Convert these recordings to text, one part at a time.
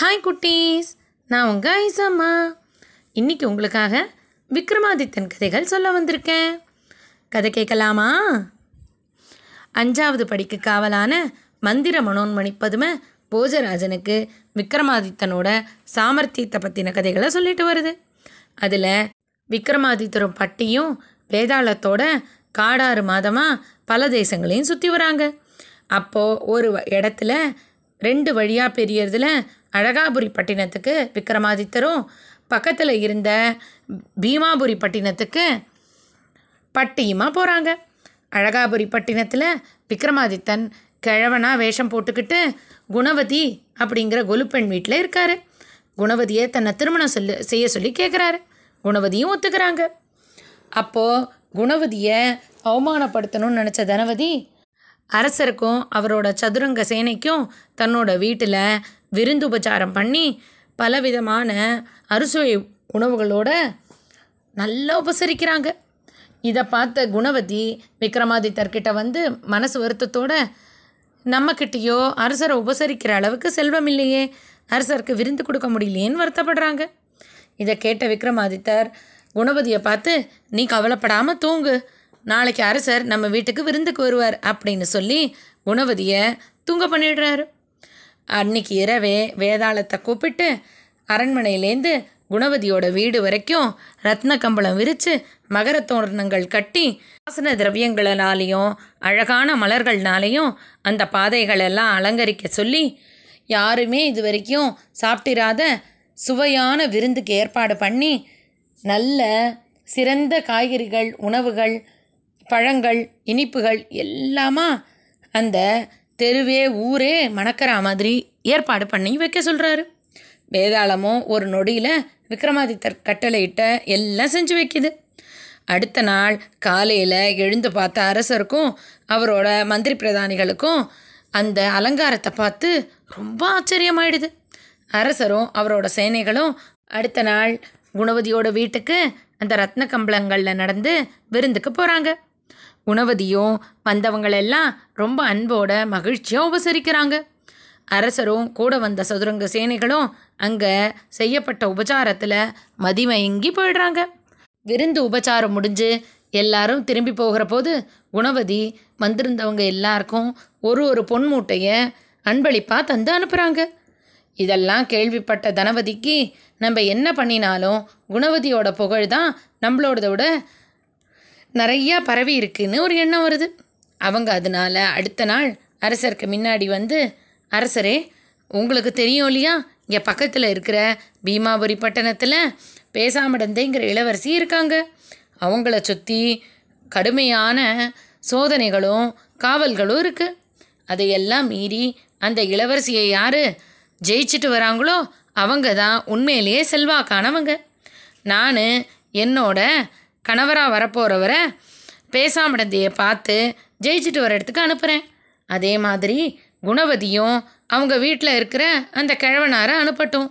Hi குட்டீஸ். நான் உங்கள் ஐசம்மா. இன்றைக்கி உங்களுக்காக விக்ரமாதித்தன் கதைகள் சொல்ல வந்திருக்கேன். கதை கேட்கலாமா? அஞ்சாவது படிக்கு காவலான மந்திர மனோன்மணி பதுமை போஜராஜனுக்கு விக்ரமாதித்தனோட சாமர்த்தியத்தை பற்றின கதைகளை சொல்லிட்டு வருது. அதில் விக்ரமாதித்தரும் பட்டியும் வேதாளத்தோட காடாறு மாதமாக பல தேசங்களையும் சுற்றி வராங்க. அப்போது ஒரு இடத்துல ரெண்டு வழியாக பெரியறதுல அழகாபுரி பட்டினத்துக்கு விக்ரமாதித்தரும் பக்கத்தில் இருந்த பீமாபுரி பட்டினத்துக்கு பட்டியுமா போகிறாங்க அழகாபுரி பட்டினத்தில் விக்ரமாதித்தன் கிழவனாக வேஷம் போட்டுக்கிட்டு குணவதி அப்படிங்கிற கொலுப்பெண் வீட்டில் இருக்கார். குணவதியை தன்னை திருமணம் சொல்லு செய்ய சொல்லி கேட்குறாரு குணவதியும் ஒத்துக்கிறாங்க. அப்போது குணவதியை அவமானப்படுத்தணும்னு நினச்ச தனவதி அரசருக்கும் அவரோட சதுரங்க சேனைக்கும் தன்னோட வீட்டில் விருந்துபச்சாரம் பண்ணி பலவிதமான அறுசுவை உணவுகளோட நல்லா உபசரிக்கிறாங்க. இதை பார்த்த குணவதி விக்ரமாதித்தர்கிட்ட வந்து மனசு வருத்தத்தோட நம்மக்கிட்டேயோ அரசரை உபசரிக்கிற அளவுக்கு செல்வம் இல்லையே அரசருக்கு விருந்து கொடுக்க முடியலையேன்னு வருத்தப்படுறாங்க. இதை கேட்ட விக்ரமாதித்தர் குணவதியை பார்த்து நீ கவலைப்படாமல் தூங்கு. நாளைக்கு அரசர் நம்ம வீட்டுக்கு விருந்துக்கு வருவார் அப்படின்னு சொல்லி குணவதியை தூங்க பண்ணிடுறாரு. அன்னைக்கு இரவே வேதாளத்தை கூப்பிட்டு அரண்மனையிலேருந்து குணவதியோட வீடு வரைக்கும் ரத்ன கம்பளம் விரித்து மகர தோரணங்கள் கட்டி வாசன திரவியங்களாலேயும் அழகான மலர்கள்னாலேயும் அந்த பாதைகளெல்லாம் அலங்கரிக்க சொல்லி யாருமே இது வரைக்கும் சாப்பிட்டிராத சுவையான விருந்துக்கு ஏற்பாடு பண்ணி நல்ல சிறந்த காய்கறிகள் உணவுகள் பழங்கள் இனிப்புகள் எல்லாமா அந்த தெருவே ஊரே மணக்கிற மாதிரி ஏற்பாடு பண்ணி வைக்க சொல்கிறாரு வேதாளமும் ஒரு நொடியில் விக்ரமாதித்தர் கட்டளையிட்ட எல்லாம் செஞ்சு வைக்குது. அடுத்த நாள் காலையில் எழுந்து பார்த்த அரசருக்கும் அவரோட மந்திரி பிரதானிகளுக்கும் அந்த அலங்காரத்தை பார்த்து ரொம்ப ஆச்சரியமாயிடுது. அரசரும் அவரோட சேனைகளும் அடுத்த நாள் குணவதியோட வீட்டுக்கு அந்த ரத்ன கம்பளங்களில் நடந்து விருந்துக்கு போகிறாங்க உணவதியும் வந்தவங்களெல்லாம் ரொம்ப அன்போட மகிழ்ச்சியாக உபசரிக்கிறாங்க. அரசரும் கூட வந்த சதுரங்க சேனைகளும் அங்கே செய்யப்பட்ட உபச்சாரத்தில் மதிமயங்கி போயிடுறாங்க. விருந்து உபச்சாரம் முடிஞ்சு எல்லாரும் திரும்பி போகிற போது குணவதி வந்திருந்தவங்க எல்லாருக்கும் ஒரு ஒரு பொன் மூட்டையை அன்பளிப்பாக தந்து அனுப்புகிறாங்க இதெல்லாம் கேள்விப்பட்ட தனவதிக்கு நம்ம என்ன பண்ணினாலும் குணவதியோட புகழ் தான் நம்மளோடத விட நிறையா பரவி இருக்குன்னு ஒரு எண்ணம் வருது. அவங்க அதனால அடுத்த நாள் அரசருக்கு முன்னாடி வந்து அரசரே உங்களுக்கு தெரியும் இல்லையா? இங்கே பக்கத்தில் இருக்கிற பீமாபுரி பட்டணத்தில் பேசாமடந்தைங்கிற இளவரசி இருக்காங்க. அவங்கள சுற்றி கடுமையான சோதனைகளும் காவல்களும் இருக்குது அதையெல்லாம் மீறி அந்த இளவரசியை யார் ஜெயிச்சிட்டு வராங்களோ அவங்க தான் உண்மையிலேயே செல்வாக்கானவங்க. நான் என்னோட கணவராக வரப்போகிறவரை பேசாமடந்தையை பார்த்து ஜெயிச்சிட்டு வர இடத்துக்கு அனுப்புகிறேன் அதே மாதிரி குணவதியும் அவங்க வீட்டில் இருக்கிற அந்த கிழவனாரை அனுப்பட்டும்.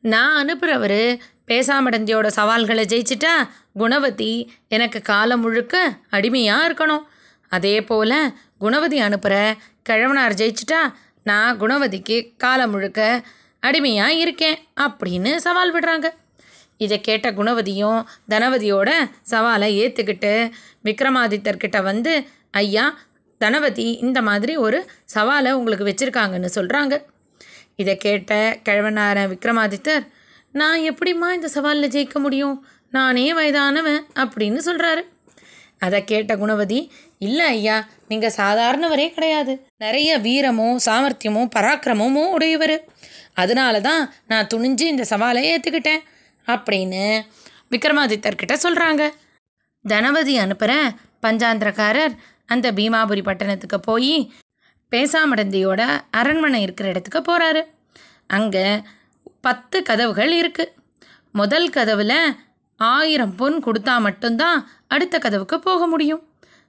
நான் அனுப்புகிறவர் பேசாமடந்தியோட சவால்களை ஜெயிச்சிட்டா குணவதி எனக்கு காலம் முழுக்க அடிமையாக இருக்கணும். அதே போல் குணவதி அனுப்புகிற கிழவனார் ஜெயிச்சிட்டா நான் குணவதிக்கு காலம் முழுக்க அடிமையாக இருக்கேன் அப்படின்னு சவால் விடுறாங்க. இதை கேட்ட குணவதியும் தனவதியோட சவாலை ஏற்றுக்கிட்டு விக்ரமாதித்தர்கிட்ட வந்து ஐயா தனவதி இந்த மாதிரி ஒரு சவாலை உங்களுக்கு வச்சுருக்காங்கன்னு சொல்கிறாங்க இதை கேட்ட கிழவனார விக்ரமாதித்தர் நான் எப்படிம்மா இந்த சவாலில் ஜெயிக்க முடியும்? நானே வயதானவன் அப்படின்னு சொல்கிறாரு அதை கேட்ட குணவதி இல்லை ஐயா நீங்கள் சாதாரணவரே கிடையாது. நிறைய வீரமும் சாமர்த்தியமும் பராக்கிரமும் உடையவர். அதனால தான் நான் துணிஞ்சு இந்த சவாலை ஏற்றுக்கிட்டேன் அப்படின்னு விக்ரமாதித்தர்கிட்ட சொல்கிறாங்க தனவதி அனுப்புகிற பஞ்சாந்திரக்காரர் அந்த பீமாபுரி பட்டணத்துக்கு போய் பேசாமடந்தியோட அரண்மனை இருக்கிற இடத்துக்கு போகிறாரு அங்கே பத்து கதவுகள் இருக்குது முதல் கதவில் ஆயிரம் பொன் கொடுத்தா மட்டும்தான் அடுத்த கதவுக்கு போக முடியும்.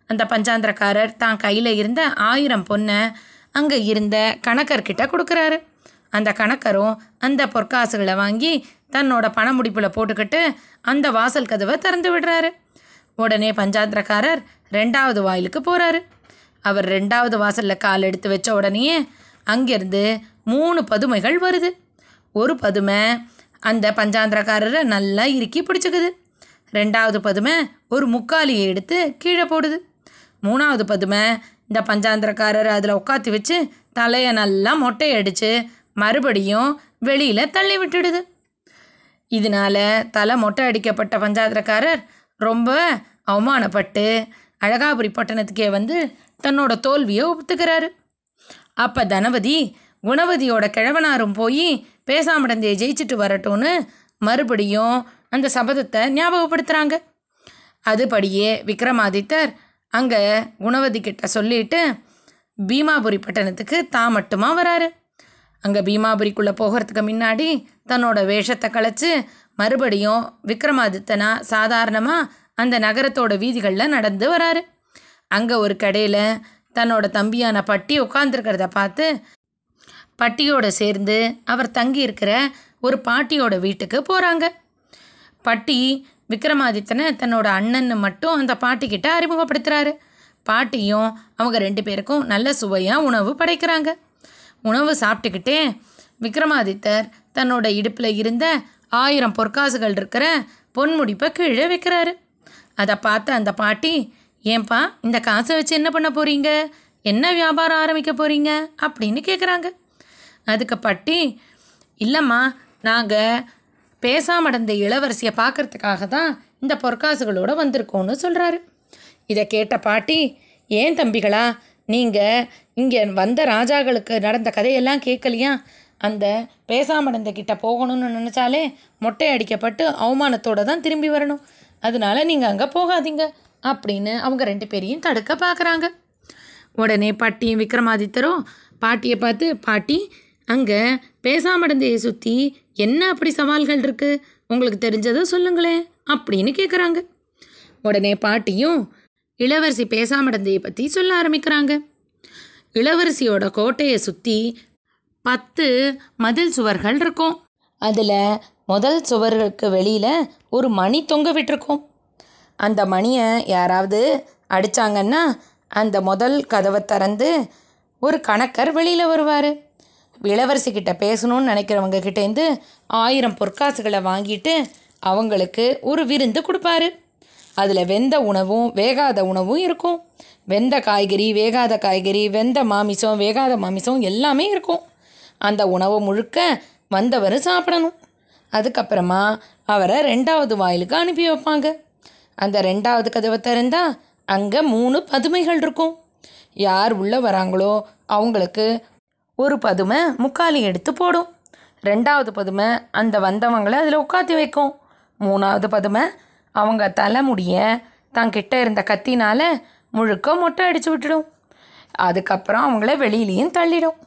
அந்த பஞ்சாந்திரக்காரர் தான் கையில் இருந்த ஆயிரம் பொண்ணை அங்கே இருந்த கணக்கர்கிட்ட கொடுக்குறாரு. அந்த கணக்கரும் அந்த பொற்காசுகளை வாங்கி தன்னோட பண முடிப்பில் போட்டுக்கிட்டு அந்த வாசல் கதவை திறந்து விடுறாரு. உடனே பஞ்சாந்திரக்காரர் ரெண்டாவது வாயிலுக்கு போகிறாரு அவர் ரெண்டாவது வாசலில் கால் எடுத்து வச்ச உடனேயே அங்கேருந்து மூணு பதுமைகள் வருது. ஒரு பதுமை அந்த பஞ்சாந்திரக்காரரை நல்லா இறுக்கி பிடிச்சிக்குது. ரெண்டாவது பதுமை ஒரு முக்காலியை எடுத்து கீழே போடுது. மூணாவது பதுமை இந்த பஞ்சாந்திரக்காரர் அதில் உட்காத்தி வச்சு தலையை நல்லா மொட்டையடித்து மறுபடியும் வெளியில் தள்ளி விட்டுடுது. இதனால தலை மொட்டை அடிக்கப்பட்ட பஞ்சாதரக்காரர் ரொம்ப அவமானப்பட்டு அழகாபுரி பட்டணத்துக்கே வந்து தன்னோட தோல்வியை ஒப்புத்துக்கிறாரு. அப்போ தனபதி குணவதியோட கிழவனாரும் போய் பேசாமடந்தையை ஜெயிச்சுட்டு வரட்டும்னு மறுபடியும் அந்த சபதத்தை ஞாபகப்படுத்துகிறாங்க அதுபடியே விக்ரமாதித்தர் அங்கே குணவதி கிட்ட சொல்லிட்டு பீமாபுரி பட்டணத்துக்கு தான் மட்டுமா வராரு. அங்கே பீமாபுரிக்குள்ளே போகிறதுக்கு முன்னாடி தன்னோட வேஷத்தை கழச்சி மறுபடியும் விக்ரமாதித்தனா சாதாரணமாக அந்த நகரத்தோட வீதிகளில் நடந்து வராரு. அங்கே ஒரு கடையில் தன்னோட தம்பியான பட்டி உட்காந்துருக்கிறத பார்த்து பட்டியோட சேர்ந்து அவர் தங்கி இருக்கிற ஒரு பாட்டியோட வீட்டுக்கு போகிறாங்க பட்டி விக்ரமாதித்தனை தன்னோட அண்ணன்னு மட்டும் அந்த பாட்டிக்கிட்ட அறிமுகப்படுத்துகிறாரு பாட்டியும் அவங்க ரெண்டு பேருக்கும் நல்ல சுவையாக உணவு படைக்கிறாங்க. உணவு சாப்பிட்டுக்கிட்டே விக்ரமாதித்தர் தன்னோட இடுப்பில் இருந்த ஆயிரம் பொற்காசுகள் இருக்கிற பொன்முடிப்பை கீழே வைக்கிறாரு. அதை பார்த்த அந்த பாட்டி ஏன்பா இந்த காசை வச்சு என்ன பண்ண போகிறீங்க என்ன வியாபாரம் ஆரம்பிக்க போகிறீங்க அப்படின்னு கேட்குறாங்க அதுக்கு பட்டி இல்லைம்மா நாங்கள் பேசாமடந்த இளவரசியை பார்க்கறதுக்காக தான் இந்த பொற்காசுகளோடு வந்திருக்கோன்னு சொல்கிறாரு இதை கேட்ட பாட்டி ஏன் தம்பிகளா நீங்கள் இங்கே வந்த ராஜாக்களுக்கு நடந்த கதையெல்லாம் கேட்கலையா அந்த பேசாமடந்த கிட்ட போகணும்னு நினச்சாலே மொட்டை அடிக்கப்பட்டு அவமானத்தோடு தான் திரும்பி வரணும். அதனால நீங்கள் அங்கே போகாதீங்க அப்படின்னு அவங்க ரெண்டு பேரையும் தடுக்க பார்க்குறாங்க உடனே பாட்டியும் விக்ரமாதித்தரும் பாட்டியை பார்த்து பாட்டி அங்கே பேசாமடந்தையை சுற்றி என்ன அப்படி சவால்கள் இருக்குது உங்களுக்கு தெரிஞ்சதை சொல்லுங்களேன் அப்படின்னு கேட்குறாங்க உடனே பாட்டியும் இளவரசி பேசாமடந்தையை பற்றி சொல்ல ஆரம்பிக்கிறாங்க. இளவரசியோட கோட்டையை சுற்றி பத்து மதில் சுவர்கள் இருக்கும். அதில் முதல் சுவர்களுக்கு வெளியில் ஒரு மணி தொங்க விட்டுருக்கோம். அந்த மணியை யாராவது அடித்தாங்கன்னா அந்த முதல் கதவை திறந்து ஒரு கணக்கர் வெளியில் வருவார். இளவரசிக்கிட்ட பேசணும்னு நினைக்கிறவங்க கிட்டேருந்து ஆயிரம் பொற்காசுகளை வாங்கிட்டு அவங்களுக்கு ஒரு விருந்து கொடுப்பாரு. அதில் வெந்த உணவும் வேகாத உணவும் இருக்கும். வெந்த காய்கறி வேகாத காய்கறி வெந்த மாமிசம் வேகாத மாமிசம் எல்லாமே இருக்கும். அந்த உணவை முழுக்க வந்தவர் சாப்பிடணும். அதுக்கப்புறமா அவரை ரெண்டாவது வாயிலுக்கு அனுப்பி வைப்பாங்க. அந்த ரெண்டாவது கதவை திறந்தா அங்கே மூணு பதுமைகள் இருக்கும். யார் உள்ளே வராங்களோ அவங்களுக்கு ஒரு பதுமை முக்காலி எடுத்து போடும். ரெண்டாவது பதுமை அந்த வந்தவங்களை அதில் உட்காத்தி வைக்கும். மூணாவது பதுமை அவங்க தலைமுடிய தங்கிட்ட இருந்த கத்தினால முழுக்க மொட்டை அடித்து விட்டுடும். அதுக்கப்புறம் அவங்கள வெளியிலையும் தள்ளிடும்.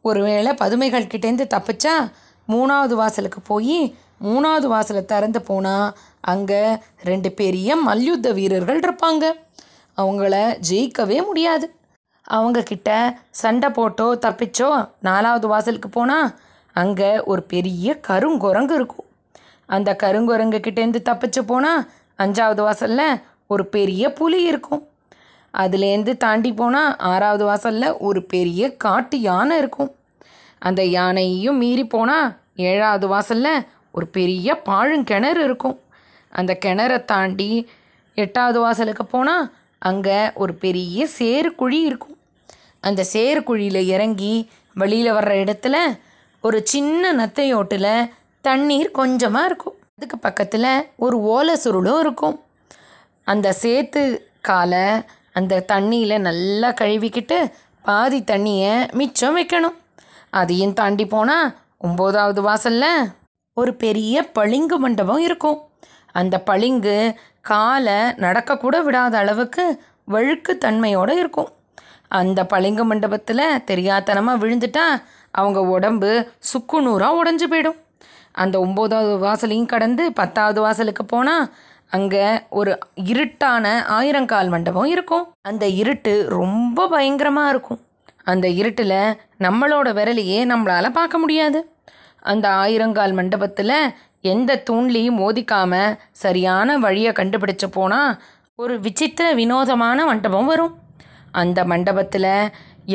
ஒருவேளை பதுமைகள் கிட்டேருந்து தப்பிச்சா மூணாவது வாசலுக்கு போய் மூணாவது வாசலை திறந்து போனால் அங்கே ரெண்டு பெரிய மல்யுத்த வீரர்கள் இருப்பாங்க. அவங்கள ஜெயிக்கவே முடியாது. அவங்கக்கிட்ட சண்டை போட்டோ தப்பிச்சோ நாலாவது வாசலுக்கு போனால் அங்கே ஒரு பெரிய கருங்குரங்கு இருக்கும். அந்த கருங்குரங்குக்கிட்டேருந்து தப்பிச்சு போனால் அஞ்சாவது வாசலில் ஒரு பெரிய புலி இருக்கும். அதுலேருந்து தாண்டி போனால் ஆறாவது வாசலில் ஒரு பெரிய காட்டு யானை இருக்கும். அந்த யானையையும் மீறி போனால் ஏழாவது வாசலில் ஒரு பெரிய பாழுங்கிணறு இருக்கும். அந்த கிணறை தாண்டி எட்டாவது வாசலுக்கு போனால் அங்கே ஒரு பெரிய சேறு குழி இருக்கும். அந்த சேறு குழியில் இறங்கி வெளியில் வர்ற இடத்துல ஒரு சின்ன நத்தையோட்டில் தண்ணீர் கொஞ்சமாக இருக்கும். அதுக்கு பக்கத்தில் ஒரு ஓலை சுருளும் இருக்கும். அந்த சேத்து காலை அந்த தண்ணியில் நல்லா கழுவிக்கிட்டு பாதி தண்ணியை மிச்சம் வைக்கணும். அதையும் தாண்டி போனால் ஒம்போதாவது வாசலில் ஒரு பெரிய பளிங்கு மண்டபம் இருக்கும். அந்த பளிங்கு காலை நடக்கக்கூட விடாத அளவுக்கு வழுக்கு தன்மையோடு இருக்கும். அந்த பளிங்கு மண்டபத்தில் தெரியாத்தனமாக விழுந்துட்டா அவங்க உடம்பு சுக்குநூறாக உடஞ்சி போயிடும். அந்த ஒம்போதாவது வாசலையும் கடந்து பத்தாவது வாசலுக்கு போனால் அங்கே ஒரு இருட்டான ஆயிரங்கால் மண்டபம் இருக்கும். அந்த இருட்டு ரொம்ப பயங்கரமாக இருக்கும். அந்த இருட்டில் நம்மளோட விரலையே நம்மளால் பார்க்க முடியாது. அந்த ஆயிரங்கால் மண்டபத்தில் எந்த தூண்லையும் மோதிக்காம சரியான வழியை கண்டுபிடிச்சு போனால் ஒரு விசித்திர வினோதமான மண்டபம் வரும். அந்த மண்டபத்தில்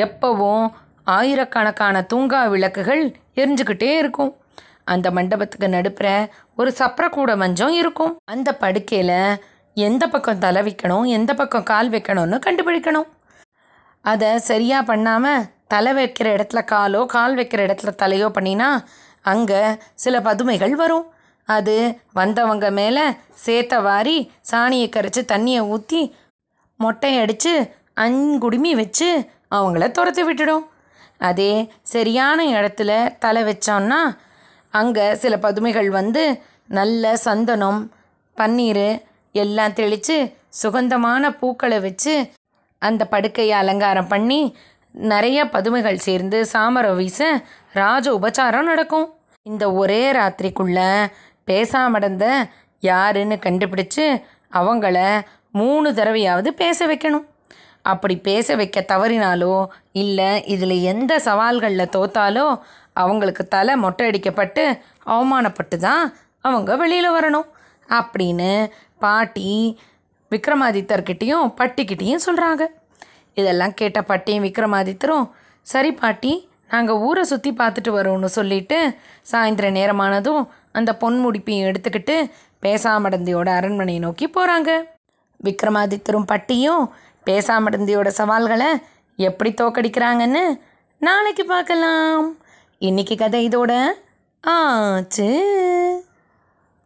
எப்பவும் ஆயிரக்கணக்கான தூங்கா விளக்குகள் எரிஞ்சுக்கிட்டே இருக்கும். அந்த மண்டபத்துக்கு நடுப்புற ஒரு சப்பரக்கூட மஞ்சம் இருக்கும். அந்த படுக்கையில் எந்த பக்கம் தலை வைக்கணும் எந்த பக்கம் கால் வைக்கணும்னு கண்டுபிடிக்கணும். அதை சரியாக பண்ணாமல் தலை வைக்கிற இடத்துல காலோ கால் வைக்கிற இடத்துல தலையோ பண்ணினா அங்கே சில பதுமைகள் வரும். அது வந்தவங்க மேலே சேத்த வாரி சாணியை கரைச்சி தண்ணியை ஊற்றி மொட்டை அடித்து அங்குடுமி வச்சு அவங்கள துரத்தி விட்டுடும். அதே சரியான இடத்துல தலை வச்சோன்னா அங்கே சில பதுமைகள் வந்து நல்ல சந்தனம் பன்னீர் எல்லாம் தெளித்து சுகந்தமான பூக்களை வச்சு அந்த படுக்கையை அலங்காரம் பண்ணி நிறைய பதுமைகள் சேர்ந்து சாமரம் வீச ராஜ உபச்சாரம் நடக்கும். இந்த ஒரே ராத்திரிக்குள்ள பேசாமடந்த யாருன்னு கண்டுபிடிச்சு அவங்கள மூணு தடவையாவது பேச வைக்கணும். அப்படி பேச வைக்க தவறினாலோ இல்லை இதில் எந்த சவால்களில் தோத்தாலோ அவங்களுக்கு தலை மொட்டை அடிக்கப்பட்டு அவமானப்பட்டு தான் அவங்க வெளியில் வரணும் அப்படின்னு பாட்டி விக்ரமாதித்தர்கிட்டேயும் பட்டிக்கிட்டேயும் சொல்கிறாங்க இதெல்லாம் கேட்ட பட்டியும் விக்ரமாதித்தரும் சரி பாட்டி நாங்கள் ஊரை சுற்றி பார்த்துட்டு வரோம்னு சொல்லிட்டு சாயந்தர நேரமானதும் அந்த பொன் முடிப்பையும் எடுத்துக்கிட்டு பேசாமடந்தியோட அரண்மனையை நோக்கி போகிறாங்க விக்ரமாதித்தரும் பட்டியும் பேசாமடந்தியோட சவால்களை எப்படி தோக்கடிக்கிறாங்கன்னு நாளைக்கு பார்க்கலாம். இன்னைக்கு கதை இதோட ஆச்சு.